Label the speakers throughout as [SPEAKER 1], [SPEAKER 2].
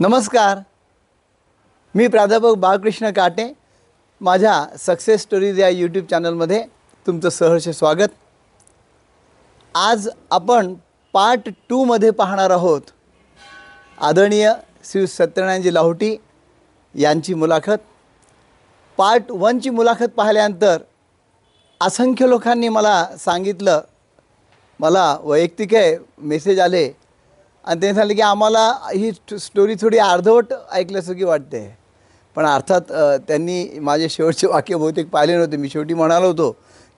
[SPEAKER 1] नमस्कार. मी प्राध्यापक बाळकृष्ण काटे. माझ्या सक्सेस स्टोरीज या यूट्यूब चॅनलमध्ये तुमचं सहर्ष स्वागत. आज आपण पार्ट टूमध्ये पाहणार आहोत. आदरणीय श्री सत्यनारायणजी लाहोटी यांची मुलाखत. पार्ट वनची मुलाखत पाहिल्यानंतर असंख्य लोकांनी मला सांगितलं. मला वैयक्तिक आहे मेसेज आले. आणि ते झालं की आम्हाला ही स्टोरी थोडी अर्धवट ऐकल्यासारखी वाटते. पण अर्थात त्यांनी माझे शेवटचे वाक्य बहुतेक पाहिले नव्हते. मी शेवटी म्हणालो होतो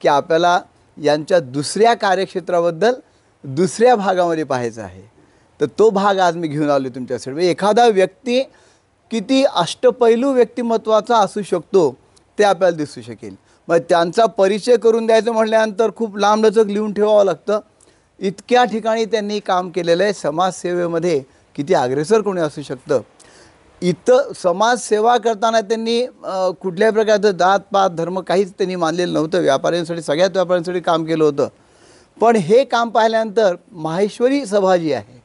[SPEAKER 1] की आपल्याला यांच्या दुसऱ्या कार्यक्षेत्राबद्दल दुसऱ्या भागामध्ये पाहायचं आहे. तर तो भाग आज मी घेऊन आलो तुमच्यासाठी. म्हणजे एखादा व्यक्ती किती अष्टपैलू व्यक्तिमत्वाचा असू शकतो ते आपल्याला दिसू शकेल. मग त्यांचा परिचय करून द्यायचं म्हटल्यानंतर खूप लांबलचक लिहून ठेवावं लागतं. इतक्या ठिकाणी त्यांनी काम केलेलं आहे. समाजसेवेमध्ये किती अग्रेसर कोणी असू शकतं? इथं समाजसेवा करताना त्यांनी कुठल्याही प्रकारचं जात पात धर्म काहीच त्यांनी मानलेलं नव्हतं. व्यापाऱ्यांसाठी सगळ्याच व्यापाऱ्यांसाठी काम केलं होतं. पण हे काम पाहिल्यानंतर माहेश्वरी सभा जी आहे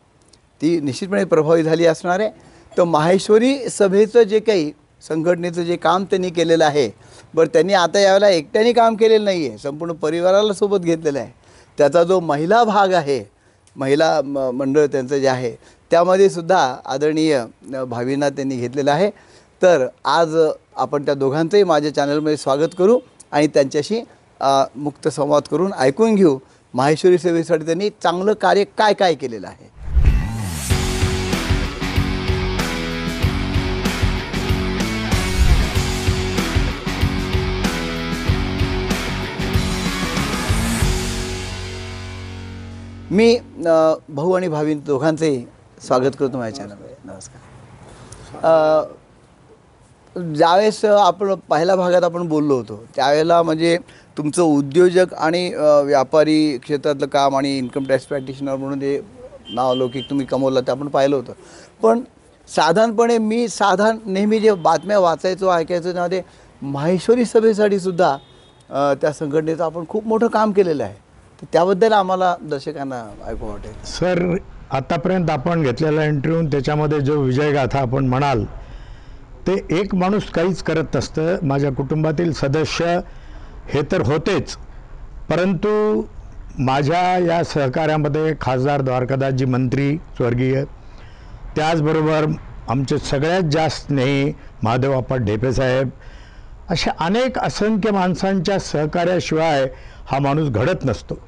[SPEAKER 1] ती निश्चितपणे प्रभावी झाली असणार आहे. तर माहेश्वरी सभेचं जे काही संघटनेचं जे काम त्यांनी केलेलं आहे बरं त्यांनी आता यावेळेला एकट्याने काम केलेलं नाही आहे संपूर्ण परिवाराला सोबत घेतलेलं आहे. त्याचा जो महिला भाग आहे महिला म मंडळ त्यांचं जे आहे त्यामध्ये सुद्धा आदरणीय भावींना त्यांनी घेतलेलं आहे. तर आज आपण त्या दोघांचंही माझ्या चॅनलमध्ये स्वागत करू आणि त्यांच्याशी मुक्त संवाद करून ऐकून घेऊ. माहेश्वरी सेवेसाठी त्यांनी चांगलं कार्य काय काय केलेलं आहे? मी भाऊ आणि भावी दोघांचंही स्वागत करतो माझ्या चॅनलमध्ये नमस्कार. ज्यावेळेस आपण पहिल्या भागात आपण बोललो होतो त्यावेळेला म्हणजे तुमचं उद्योजक आणि व्यापारी क्षेत्रातलं काम आणि इन्कम टॅक्स प्रॅक्टिशनर म्हणून ते नाव लौकिक तुम्ही कमवलं ते आपण पाहिलं होतं. पण साधारणपणे मी साधारण नेहमी जे बातम्या वाचायचो ऐकायचो त्यामध्ये माहेश्वरी सभेसाठी सुद्धा त्या संघटनेचं आपण खूप मोठं काम केलेलं आहे. तर त्याबद्दल आम्हाला दर्शकांना ऐकू वाटेल.
[SPEAKER 2] सर आतापर्यंत आपण घेतलेला इंटरव्ह्यू त्याच्यामध्ये जो विजयगाथा आपण म्हणाल ते एक माणूस काहीच करत नसतं. माझ्या कुटुंबातील सदस्य हे तर होतेच. परंतु माझ्या या सहकार्यामध्ये खासदार द्वारकादासजी मंत्री स्वर्गीय त्याचबरोबर आमचे सगळ्यात जास्त स्नेही महादेव आप्पा ढेपेसाहेब अशा अनेक असंख्य माणसांच्या सहकार्याशिवाय हा माणूस घडत नसतो.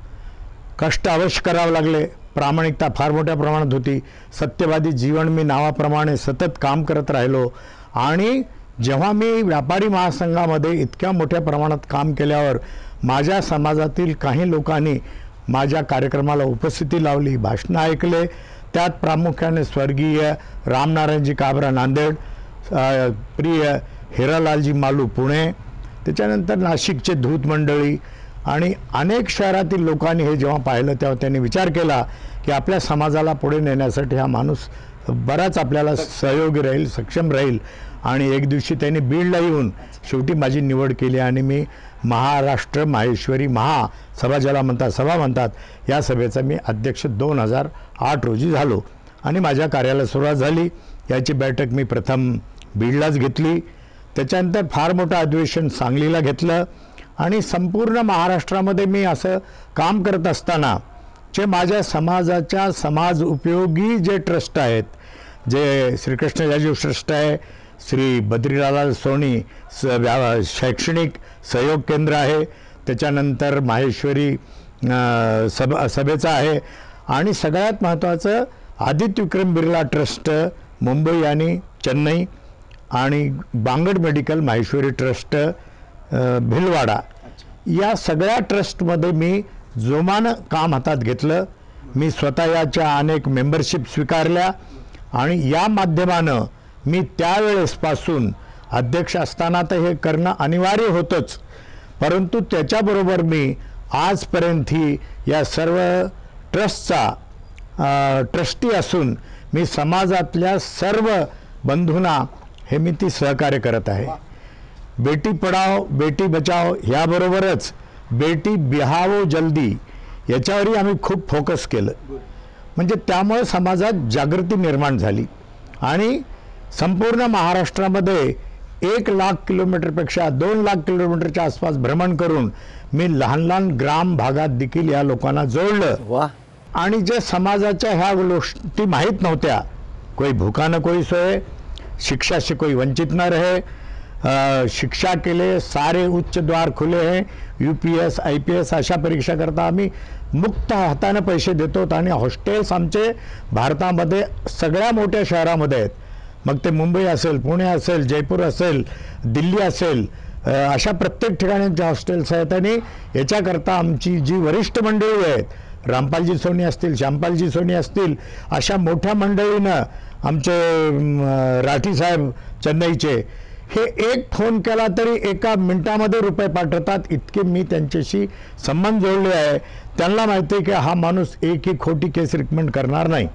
[SPEAKER 2] कष्ट अवश्य करावं लागले. प्रामाणिकता फार मोठ्या प्रमाणात होती. सत्यवादी जीवन मी नावाप्रमाणे सतत काम करत राहिलो. आणि जेव्हा मी व्यापारी महासंघामध्ये इतक्या मोठ्या प्रमाणात काम केल्यावर माझ्या समाजातील काही लोकांनी माझ्या कार्यक्रमाला उपस्थिती लावली भाषणं ऐकले. त्यात प्रामुख्याने स्वर्गीय रामनारायणजी काबरा नांदेड प्रिय हिरालालजी मालू पुणे. त्याच्यानंतर नाशिकचे धूत मंडळी आणि अनेक शहरातील लोकांनी हे जेव्हा पाहिलं तेव्हा त्यांनी विचार केला की आपल्या समाजाला पुढे नेण्यासाठी हा माणूस बराच आपल्याला सहयोगी राहील सक्षम राहील. आणि एक दिवशी त्यांनी बीडला येऊन शेवटी माझी निवड केली आणि मी महाराष्ट्र माहेश्वरी महा सभा ज्याला म्हणतात सभा म्हणतात. या सभेचा मी अध्यक्ष दोन हजार आठ रोजी झालो. आणि माझ्या कार्याला सुरुवात झाली. याची बैठक मी प्रथम बीडलाच घेतली. त्याच्यानंतर फार मोठं अधिवेशन सांगलीला घेतलं. आणि संपूर्ण महाराष्ट्रामध्ये मी असं काम करत असताना जे माझ्या समाजाच्या समाज उपयोगी जे ट्रस्ट आहेत जे श्रीकृष्ण राजीव ट्रस्ट आहे श्री बद्रीलाल सोनी स व्या शैक्षणिक सहयोग केंद्र आहे त्याच्यानंतर माहेश्वरी सभ सब आहे आणि सगळ्यात महत्त्वाचं आदित्य विक्रम बिर्ला ट्रस्ट मुंबई आणि चेन्नई आणि बांगड मेडिकल माहेश्वरी ट्रस्ट भिलवाडा. या सगळ्या ट्रस्टमध्ये मी जोमानं काम हातात घेतलं. मी स्वतः याच्या अनेक मेंबरशिप स्वीकारल्या आणि या माध्यमानं मी त्यावेळेसपासून अध्यक्ष असताना तर हे करणं अनिवार्य होतंच. परंतु त्याच्याबरोबर मी आजपर्यंत ही या सर्व ट्रस्टचा ट्रस्टी असून मी समाजातल्या सर्व बंधूंना हे मी ती सहकार्य करत आहे. बेटी पढाओ बेटी बचाओ ह्याबरोबरच बेटी बिहावो जल्दी याच्यावरही आम्ही खूप फोकस केलं. म्हणजे त्यामुळे समाजात जागृती निर्माण झाली. आणि संपूर्ण महाराष्ट्रामध्ये एक लाख किलोमीटरपेक्षा दोन लाख किलोमीटरच्या आसपास भ्रमण करून मी लहान लहान ग्राम भागात देखील या लोकांना जोडलं.
[SPEAKER 1] वा
[SPEAKER 2] आणि जे समाजाच्या ह्या गोष्टी माहीत नव्हत्या कोई भूखा न कोई सोए शिक्षा से कोई वंचित न रहे शिक्षा के लिए सारे उच्च द्वार खुले हैं U P S I P S अशा परीक्षा करता आम्ही. मुक्त हाताने पैसे देतो आणि हॉस्टेल्स आमचे भारतामध्ये सगळ्या मोठ्या शहरामध्ये आहेत. मग ते मुंबई असेल पुणे असेल जयपूर असेल दिल्ली असेल अशा प्रत्येक ठिकाणी हॉस्टेल्स आहेत आणि याच्याकरता आमची जी वरिष्ठ मंडळी आहेत रामपालजी सोनी असतील श्यामपालजी सोनी असतील अशा मोठ्या मंडळीनं आमचे राठी साहेब चेन्नईचे हे एक फोन केला तरी एका मिनिटामध्ये रुपये पाठवतात. इतके मी त्यांच्याशी संबंध जोडले आहे. त्यांना माहिती आहे की हा माणूस एकही खोटी केस रिकमेंड करणार नाही.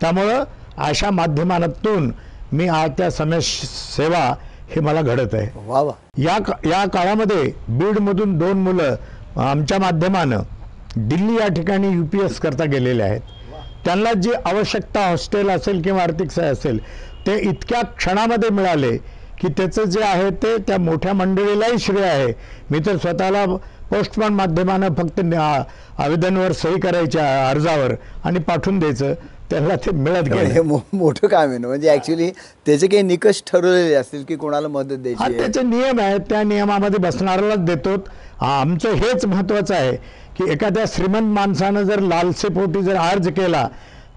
[SPEAKER 2] त्यामुळं अशा माध्यमातून मी आज त्या समय सेवा हे मला घडत आहे.
[SPEAKER 1] वा वा.
[SPEAKER 2] या का- या काळामध्ये बीडमधून दोन मुलं आमच्या माध्यमानं दिल्ली या ठिकाणी यू पी एस करता गेलेले आहेत. त्यांना जी आवश्यकता हॉस्टेल असेल किंवा आर्थिक सहाय्य असेल ते इतक्या क्षणामध्ये मिळाले की त्याचं जे आहे ते त्या मोठ्या मंडळीलाही श्रेय आहे. मी तर स्वतःला पोस्टमॅन माध्यमानं फक्त आवेदनवर सही करायच्या अर्जावर आणि पाठवून द्यायचं त्यांना ते मिळत
[SPEAKER 1] हे
[SPEAKER 2] गेलं
[SPEAKER 1] मो- मोठं काम आहे ना. म्हणजे ऍक्च्युली त्याचे काही निकष ठरवलेले असतील की कोणाला मदत
[SPEAKER 2] हा
[SPEAKER 1] द्यायची आहे.
[SPEAKER 2] त्याचे नियम आहेत. त्या नियमामध्ये बसणाऱ्यालाच देतो. आमचं हेच महत्वाचं आहे की एखाद्या श्रीमंत माणसानं जर लालसेपोटी जर अर्ज केला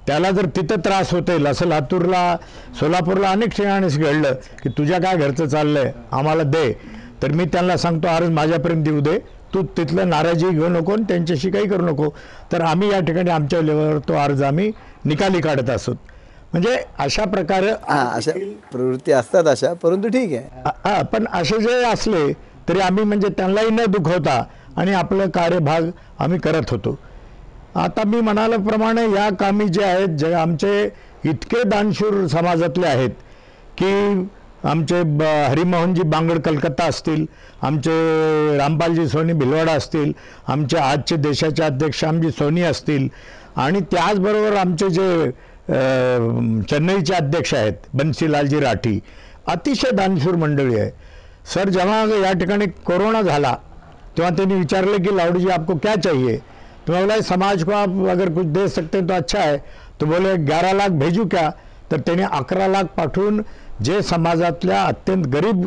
[SPEAKER 2] त्याला जर तिथं त्रास होतील असं लातूरला सोलापूरला अनेक ठिकाणी घडलं की तुझ्या काय घरचं चाललंय आम्हाला दे. तर मी त्यांना सांगतो अर्ज माझ्यापर्यंत देऊ दे. तू तिथलं नाराजी घेऊ नको आणि त्यांच्याशी काही करू नको. तर आम्ही या ठिकाणी आमच्या लेवलवर तो अर्ज आम्ही निकाली काढत असतो. म्हणजे अशा प्रकारे
[SPEAKER 1] अशा प्रवृत्ती असतात अशा परंतु ठीक आहे.
[SPEAKER 2] हा पण असे जे असले तरी आम्ही म्हणजे त्यांनाही न दुखवता आणि आपलं कार्यभाग आम्ही करत होतो. आता मी म्हणाल्याप्रमाणे या कामी जे आहेत जे आमचे इतके दानशूर समाजातले आहेत की आमचे ब हरिमोहनजी बांगड कलकत्ता असतील आमचे रामपालजी सोनी भिलवाडा असतील आमचे आजचे देशाचे अध्यक्ष श्यामजी सोनी असतील आणि त्याचबरोबर आमचे जे चेन्नईचे अध्यक्ष आहेत बन्सीलालजी राठी अतिशय दानशूर मंडळी आहे. सर जेव्हा या ठिकाणी कोरोना झाला तेव्हा त्यांनी विचारले की लावडीजी आपको क्या चाहिए? तो बोला समाज को आप अगर कुछ दे सकते हैं तो अच्छा है। तो बोले ग्यारह लाख भेजू क्या? तर त्याने अकरा लाख पाठवून जे समाजातल्या अत्यंत गरीब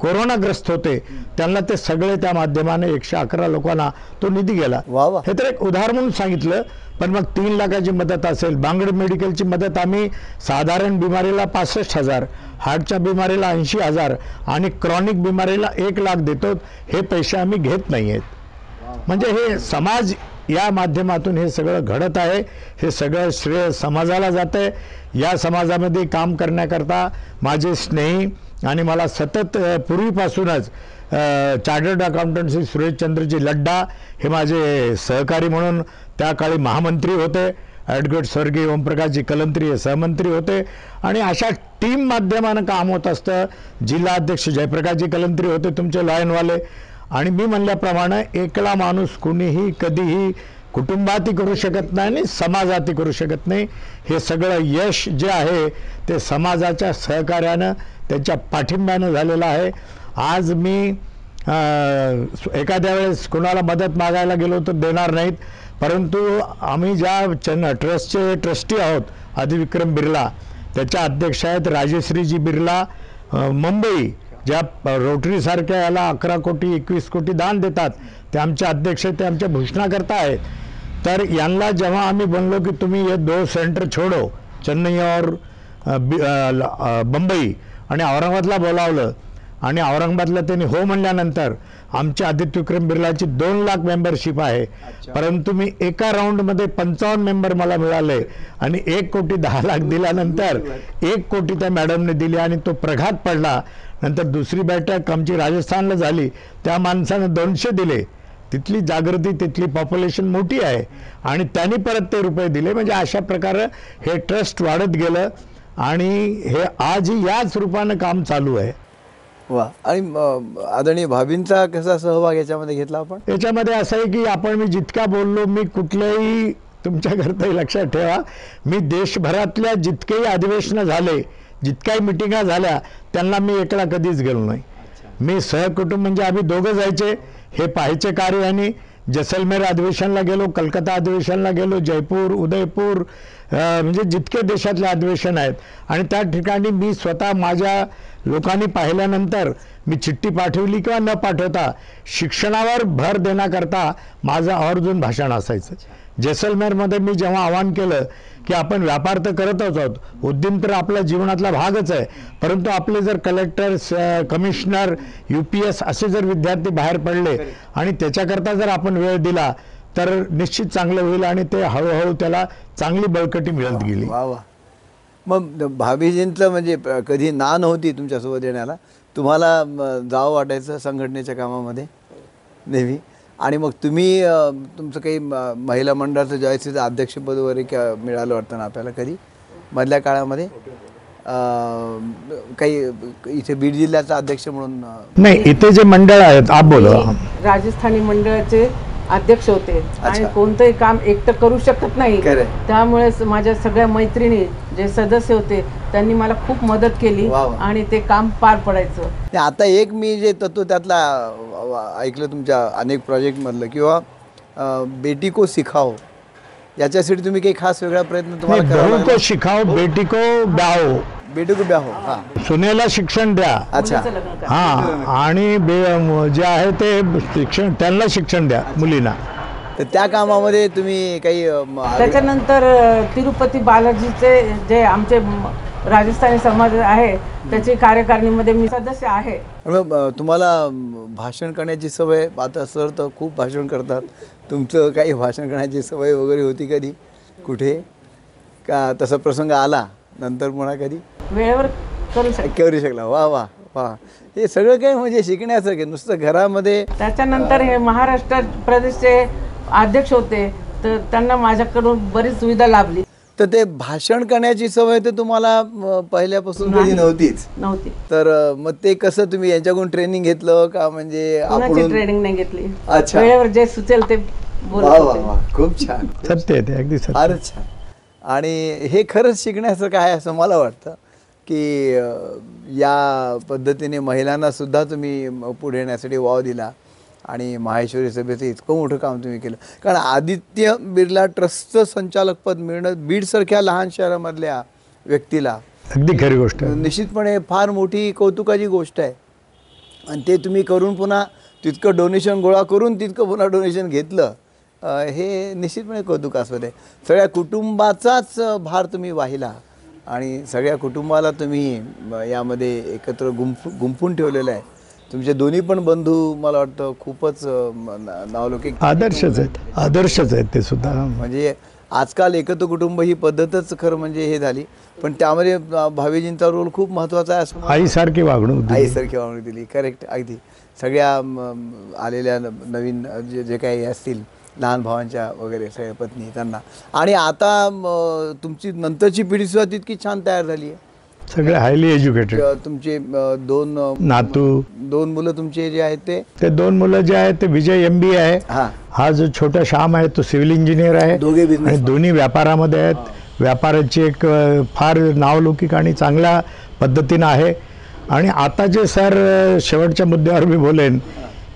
[SPEAKER 2] कोरोनाग्रस्त होते त्यांना ते सगळे त्या माध्यमाने एकशे अकरा लोकांना तो निधी गेला. हे तर एक उदाहरण म्हणून सांगितलं पण मग तीन लाखाची मदत असेल बांगड मेडिकलची मदत आम्ही साधारण बिमारीला पासष्ट हजार हार्टच्या बिमारीला ऐंशी हजार आणि क्रॉनिक बिमारीला एक लाख देतो हे पैसे आम्ही घेत नाही आहेत म्हणजे हे समाज या माध्यमातून हे सगळं घडत आहे. हे सगळं श्रेय समाजाला जातं आहे या समाजामध्ये काम करण्याकरता माझे स्नेही आणि मला सतत पूर्वीपासूनच चार्टर्ड अकाउंटंट श्री सुरेशचंद्रजी लड्डा हे माझे सहकारी म्हणून त्या काळी महामंत्री होते. ॲडव्होकेट स्वर्गीय ओमप्रकाशजी कलंत्री हे सहमंत्री होते. आणि अशा टीम माध्यमानं काम होत असतं. जिल्हा अध्यक्ष जयप्रकाशजी कलंत्री होते तुमचे लॉयनवाले. आणि मी म्हणल्याप्रमाणे एकला माणूस कुणीही कधीही कुटुंबातही करू शकत नाही आणि समाजातही करू शकत नाही. हे सगळं यश जे आहे ते समाजाच्या सहकार्यानं त्याच्या पाठिंब्यानं झालेलं आहे. आज मी एखाद्या वेळेस कुणाला मदत मागायला गेलो तर देणार नाहीत. परंतु आम्ही ज्या चन ट्रस्टचे ट्रस्टी आहोत आदिविक्रम बिर्ला त्याच्या अध्यक्ष आहेत राजेश्रीजी बिर्ला मुंबई. ज्या रोटरीसारख्या याला अकरा कोटी एकवीस कोटी दान देतात ते आमचे अध्यक्ष ते आमच्या भूषणाकरता आहेत. तर यांना जेव्हा आम्ही बनलो की तुम्ही ये दो सेंटर छोडो चेन्नई और बंबई आणि औरंगाबादला बोलावलं आणि औरंगाबादला त्यांनी हो म्हणल्यानंतर आमच्या आदित्य विक्रम बिर्लाची दोन लाख मेंबरशिप आहे. परंतु मी एका राऊंडमध्ये पंचावन्न मेंबर मला मिळाले आणि एक कोटी दहा लाख दिल्यानंतर एक कोटी त्या मॅडमने दिली आणि तो प्रघात पडला. नंतर दुसरी बैठक आमची राजस्थानला झाली. त्या माणसानं दोनशे दिले. तिथली जागृती तिथली पॉप्युलेशन मोठी आहे. आणि त्यांनी परत ते रुपये दिले. म्हणजे अशा प्रकारे हे ट्रस्ट वाढत गेलं. आणि हे आजही याच रूपानं काम चालू आहे.
[SPEAKER 1] वा. आणि आदरणीय भाभींचा कसा सहभाग याच्यामध्ये घेतला आपण?
[SPEAKER 2] याच्यामध्ये असं आहे की आपण मी जितका बोललो मी कुठल्याही तुमच्या घरताही लक्षात ठेवा. मी देशभरातल्या जितकेही अधिवेशनं झाले जितक्याही मिटिंगा झाल्या त्यांना मी एकला कधीच गेलो नाही. मी सहकुटुंब म्हणजे आम्ही दोघं जायचे. हे पाहायचे कार्य आणि जैसलमेर अधिवेशनला गेलो कलकत्ता अधिवेशनला गेलो जयपूर उदयपूर म्हणजे जितके देशातले अधिवेशन आहेत. आणि त्या ठिकाणी मी स्वतः माझ्या लोकांनी पाहिल्यानंतर मी चिठ्ठी पाठवली किंवा न पाठवता शिक्षणावर भर देण्याकरता माझं आवर्जून भाषण असायचं. जैसलमेरमध्ये मी जेव्हा आवाहन केलं की आपण व्यापार तर करतच आहोत उद्यम तर आपल्या जीवनातला भागच आहे परंतु आपले जर collector commissioner U P S असे जर विद्यार्थी बाहेर पडले आणि त्याच्याकरता जर आपण वेळ दिला तर निश्चित चांगलं होईल आणि ते हळूहळू त्याला चांगली बळकटी मिळत गेली.
[SPEAKER 1] वा वा. मग भाभीजींचं म्हणजे कधी ना नव्हती तुमच्यासोबत येण्याला? तुम्हाला जावं वाटायचं संघटनेच्या कामामध्ये? नेहमी? आणि मग तुम्ही तुमचं काही म- महिला मंडळाचं जॉईसीचं अध्यक्षपद वगैरे क्या मिळालं वाटतं ना आपल्याला कधी? मधल्या काळामध्ये? अ, काही इथे बीड जिल्ह्याचं अध्यक्ष म्हणून
[SPEAKER 2] नाही इथे जे मंडळ आहेत आप बोलो.
[SPEAKER 3] राजस्थानी मंडळाचे अध्यक्ष होते आणि. कोणतंही काम एकटं करू शकत नाही. त्यामुळे माझ्या सगळ्या मैत्रिणी जे सदस्य होते त्यांनी मला खूप मदत केली. आणि ते काम पार पडायचं
[SPEAKER 1] आता एक मी जे तत्व त्यातला ऐकलं तुमच्या अनेक प्रोजेक्टमधलं किंवा अ, बेटी को सिखाओ याच्यासाठी तुम्ही काही खास वेगळा प्रयत्न तुम्हाला
[SPEAKER 2] शिकाओ बेटी को ब्याओ
[SPEAKER 1] बेटी को ब्याहो हा.
[SPEAKER 2] सुनेला शिक्षण द्या.
[SPEAKER 1] अच्छा.
[SPEAKER 2] हा आणि बे- जे आहे ते शिक्षण त्यांना शिक्षण द्या मुलींना.
[SPEAKER 1] तर त्या कामामध्ये तुम्ही काही
[SPEAKER 3] त्याच्यानंतर अ, तिरुपती बालाजीचे जे आमचे म- राजस्थानी समाज आहे त्याची कार्यकारिणीमध्ये मी सदस्य आहे.
[SPEAKER 1] मग, अ, तुम्हाला भाषण करण्याची सवय आता सर तर खूप भाषण करतात. तुमचं काही भाषण करण्याची सवय वगैरे होती कधी? कुठे? का तसा प्रसंग आला नंतर म्हणा कधी?
[SPEAKER 3] वेळेवर करू शकतो.
[SPEAKER 1] करू शकला. वा वा वा. हे सगळं काही म्हणजे शिकण्यासारखं. नुसतं घरामध्ये
[SPEAKER 3] त्याच्यानंतर हे महाराष्ट्र प्रदेशचे अध्यक्ष होते तर त्यांना माझ्याकडून बरीच सुविधा लाभली.
[SPEAKER 1] तर ते भाषण करण्याची सवय तर तुम्हाला म, पहिल्यापासून कधी नव्हतीच?
[SPEAKER 3] नव्हती.
[SPEAKER 1] तर मग ते कसं तुम्ही यांच्याकडून ट्रेनिंग घेतलं का म्हणजे
[SPEAKER 3] ट्रेनिंग नाही घेतली.
[SPEAKER 1] अच्छा.
[SPEAKER 3] वेळेवर जे सुचेल ते
[SPEAKER 1] खूप छान.
[SPEAKER 2] सत्य अगदी
[SPEAKER 1] फारच छान. आणि हे खरंच शिकण्यासारखं आहे असं मला वाटतं. की या पद्धतीने महिलांना सुद्धा तुम्ही पुढे येण्यासाठी वाव दिला आणि माहेश्वरी सभेचं इतकं मोठं काम तुम्ही केलं. कारण आदित्य बिर्ला ट्रस्टचं संचालकपद मिळणं बीडसारख्या लहान शहरामधल्या व्यक्तीला
[SPEAKER 2] अगदी खरी गोष्ट
[SPEAKER 1] निश्चितपणे फार मोठी कौतुकाची गोष्ट आहे. आणि ते तुम्ही करून पुन्हा तितकं डोनेशन गोळा करून तितकं पुन्हा डोनेशन घेतलं हे निश्चितपणे कौतुकास्पद आहे. सगळ्या कुटुंबाचाच भार तुम्ही वाहिला. आणि सगळ्या कुटुंबाला तुम्ही यामध्ये एकत्र गुंफ गुंफून ठेवलेलं आहे. तुमचे दोन्ही पण बंधू मला वाटतं खूपच नावलौकिक
[SPEAKER 2] आदर्शच आहेत. आदर्शच आहेत ते सुद्धा.
[SPEAKER 1] म्हणजे आजकाल एकत्र कुटुंब ही पद्धतच खरं म्हणजे हे झाली. पण त्यामध्ये भावेजींचा रोल खूप महत्त्वाचा आहे असं
[SPEAKER 2] आईसारखी वागणूक.
[SPEAKER 1] आईसारखी वागणूक दिली. करेक्ट अगदी. सगळ्या आलेल्या न- नवीन जे जे काही असतील लहान भावांच्या वगैरे सगळ्या पत्नी त्यांना. आणि आता तुमची नंतरची पिढीसुद्धा तितकी छान तयार झाली आहे.
[SPEAKER 2] सगळे हायली एज्युकेटेड
[SPEAKER 1] तुमचे दोन
[SPEAKER 2] नातू.
[SPEAKER 1] दोन मुलं तुमचे जे आहेत ते?
[SPEAKER 2] ते दोन मुलं जे आहेत ते विजय एम बी आहे.
[SPEAKER 1] हां.
[SPEAKER 2] हा जो छोटा श्याम आहे तो सिव्हिल इंजिनियर आहे. आणि दोन्ही व्यापारामध्ये आहेत. व्यापाराची एक फार नावलौकिक आणि चांगल्या पद्धतीनं आहे. आणि आता जे सर शेवटच्या मुद्द्यावर मी बोलेन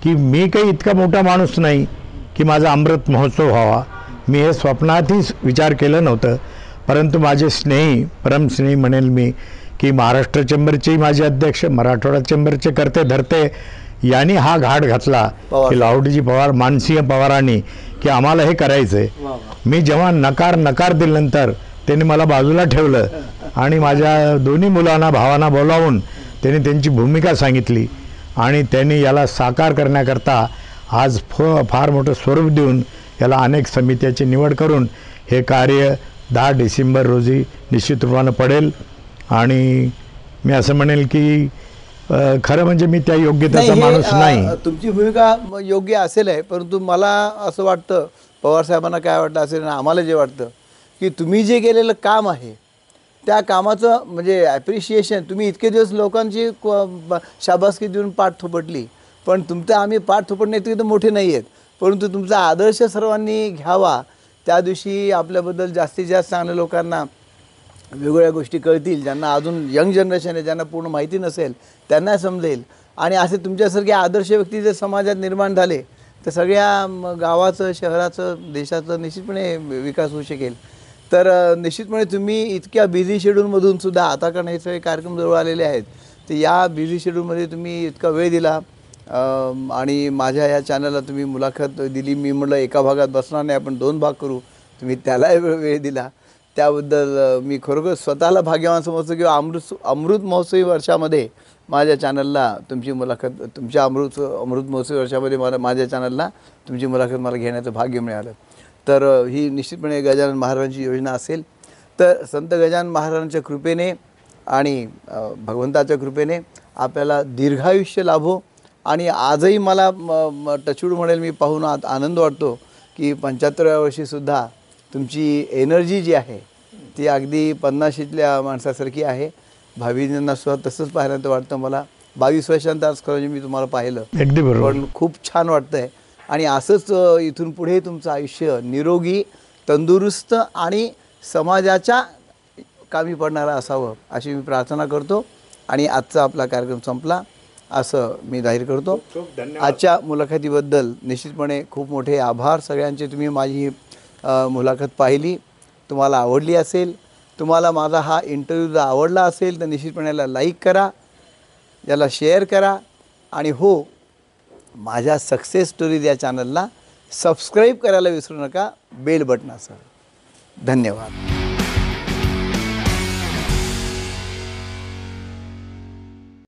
[SPEAKER 2] की मी काही इतका मोठा माणूस नाही. की माझा अमृत महोत्सव व्हावा. मी हे स्वप्नातही विचार केलं नव्हतं. परंतु माझे स्नेही परमस्नेही म्हणेल मी की महाराष्ट्र चेंबरचेही माझे अध्यक्ष मराठवाडा चेंबरचे करते धरते यांनी हा घाट घातला. की लावडीजी पवार मानसिंह पवारांनी की आम्हाला हे करायचं आहे मी जेव्हा नकार नकार दिल्यानंतर त्यांनी मला बाजूला ठेवलं आणि माझ्या दोन्ही मुलांना भावांना बोलावून त्यांनी त्यांची भूमिका सांगितली आणि त्यांनी याला साकार करण्याकरता आज फ फार मोठं स्वरूप देऊन याला अनेक समित्याची निवड करून हे कार्य दहा डिसेंबर रोजी निश्चित रूपानं पडेल. आणि मी असं म्हणेल की खरं म्हणजे मी त्या योग्यतेचा माणूस नाही.
[SPEAKER 1] तुमची भूमिका योग्य असेल आहे परंतु मला असं वाटतं पवार साहेबांना काय वाटतं असेल आणि आम्हाला जे वाटतं की तुम्ही जे केलेलं काम आहे त्या कामाचं म्हणजे ॲप्रिशिएशन तुम्ही इतके दिवस लोकांची शाबासकी देऊन पाठ थोपटली पण तुमचं आम्ही पाठ थोपटणे तर मोठे नाही आहेत. परंतु तुमचा आदर्श सर्वांनी घ्यावा. त्या दिवशी आपल्याबद्दल जास्तीत जास्त चांगल्या लोकांना वेगवेगळ्या गोष्टी कळतील. ज्यांना अजून यंग जनरेशन आहे ज्यांना पूर्ण माहिती नसेल त्यांना समजेल. आणि असे तुमच्यासारखे आदर्श व्यक्ती जर समाजात निर्माण झाले तर सगळ्या म, गावाचं शहराचं देशाचं निश्चितपणे विकास होऊ शकेल. तर निश्चितपणे तुम्ही इतक्या बिझी शेड्यूलमधून सुद्धा आता कारण हे सगळे कार्यक्रम जवळ आलेले आहेत. तर या बिझी शेड्यूलमध्ये तुम्ही इतका वेळ दिला. आणि माझ्या या चॅनलला तुम्ही मुलाखत दिली. मी म्हटलं एका भागात बसणार नाही आपण दोन भाग करू. तुम्ही त्यालाही वेळ वेळ दिला. त्याबद्दल मी खरोखर स्वतःला भाग्यवान समजतो किंवा अमृत अमृत महोत्सवी वर्षामध्ये माझ्या चॅनलला तुमची मुलाखत तुमच्या अमृत अमृत महोत्सवी वर्षामध्ये मला माझ्या चॅनलला तुमची मुलाखत मला घेण्याचं भाग्य मिळालं. तर ही निश्चितपणे गजानन महाराजांची योजना असेल. तर संत गजानन महाराजांच्या कृपेने आणि भगवंताच्या कृपेने आपल्याला दीर्घायुष्य लाभो. आणि आजही मला टचूड म्हणेल मी पाहून आ आनंद वाटतो की पंच्याहत्तराव्या वर्षीसुद्धा तुमची एनर्जी जी आहे ती अगदी पन्नाशीतल्या माणसासारखी आहे. भावींना सुद्धा तसंच पाहिल्यानंतर वाटतं मला. बावीस वर्षांत आज खरं म्हणजे मी तुम्हाला पाहिलं.
[SPEAKER 2] अगदी बरोबर.
[SPEAKER 1] पण खूप छान वाटतंय. आणि असंच इथून पुढे तुमचं आयुष्य निरोगी तंदुरुस्त आणि समाजाच्या कामी पडणारं असावं अशी मी प्रार्थना करतो. आणि आजचा आपला कार्यक्रम संपला. असं मी जाहीर करतो. आजच्या मुलाखतीबद्दल निश्चितपणे खूप मोठे आभार सगळ्यांचे. तुम्ही माझी मुलाखत पाहिली. तुम्हाला आवडली असेल तुम्हाला माझा हा इंटरव्ह्यू जर आवडला असेल तर निश्चितपणे याला लाईक करा याला शेअर करा. आणि हो माझ्या सक्सेस स्टोरीज या चॅनलला सबस्क्राईब करायला विसरू नका. बेल बटनासह धन्यवाद.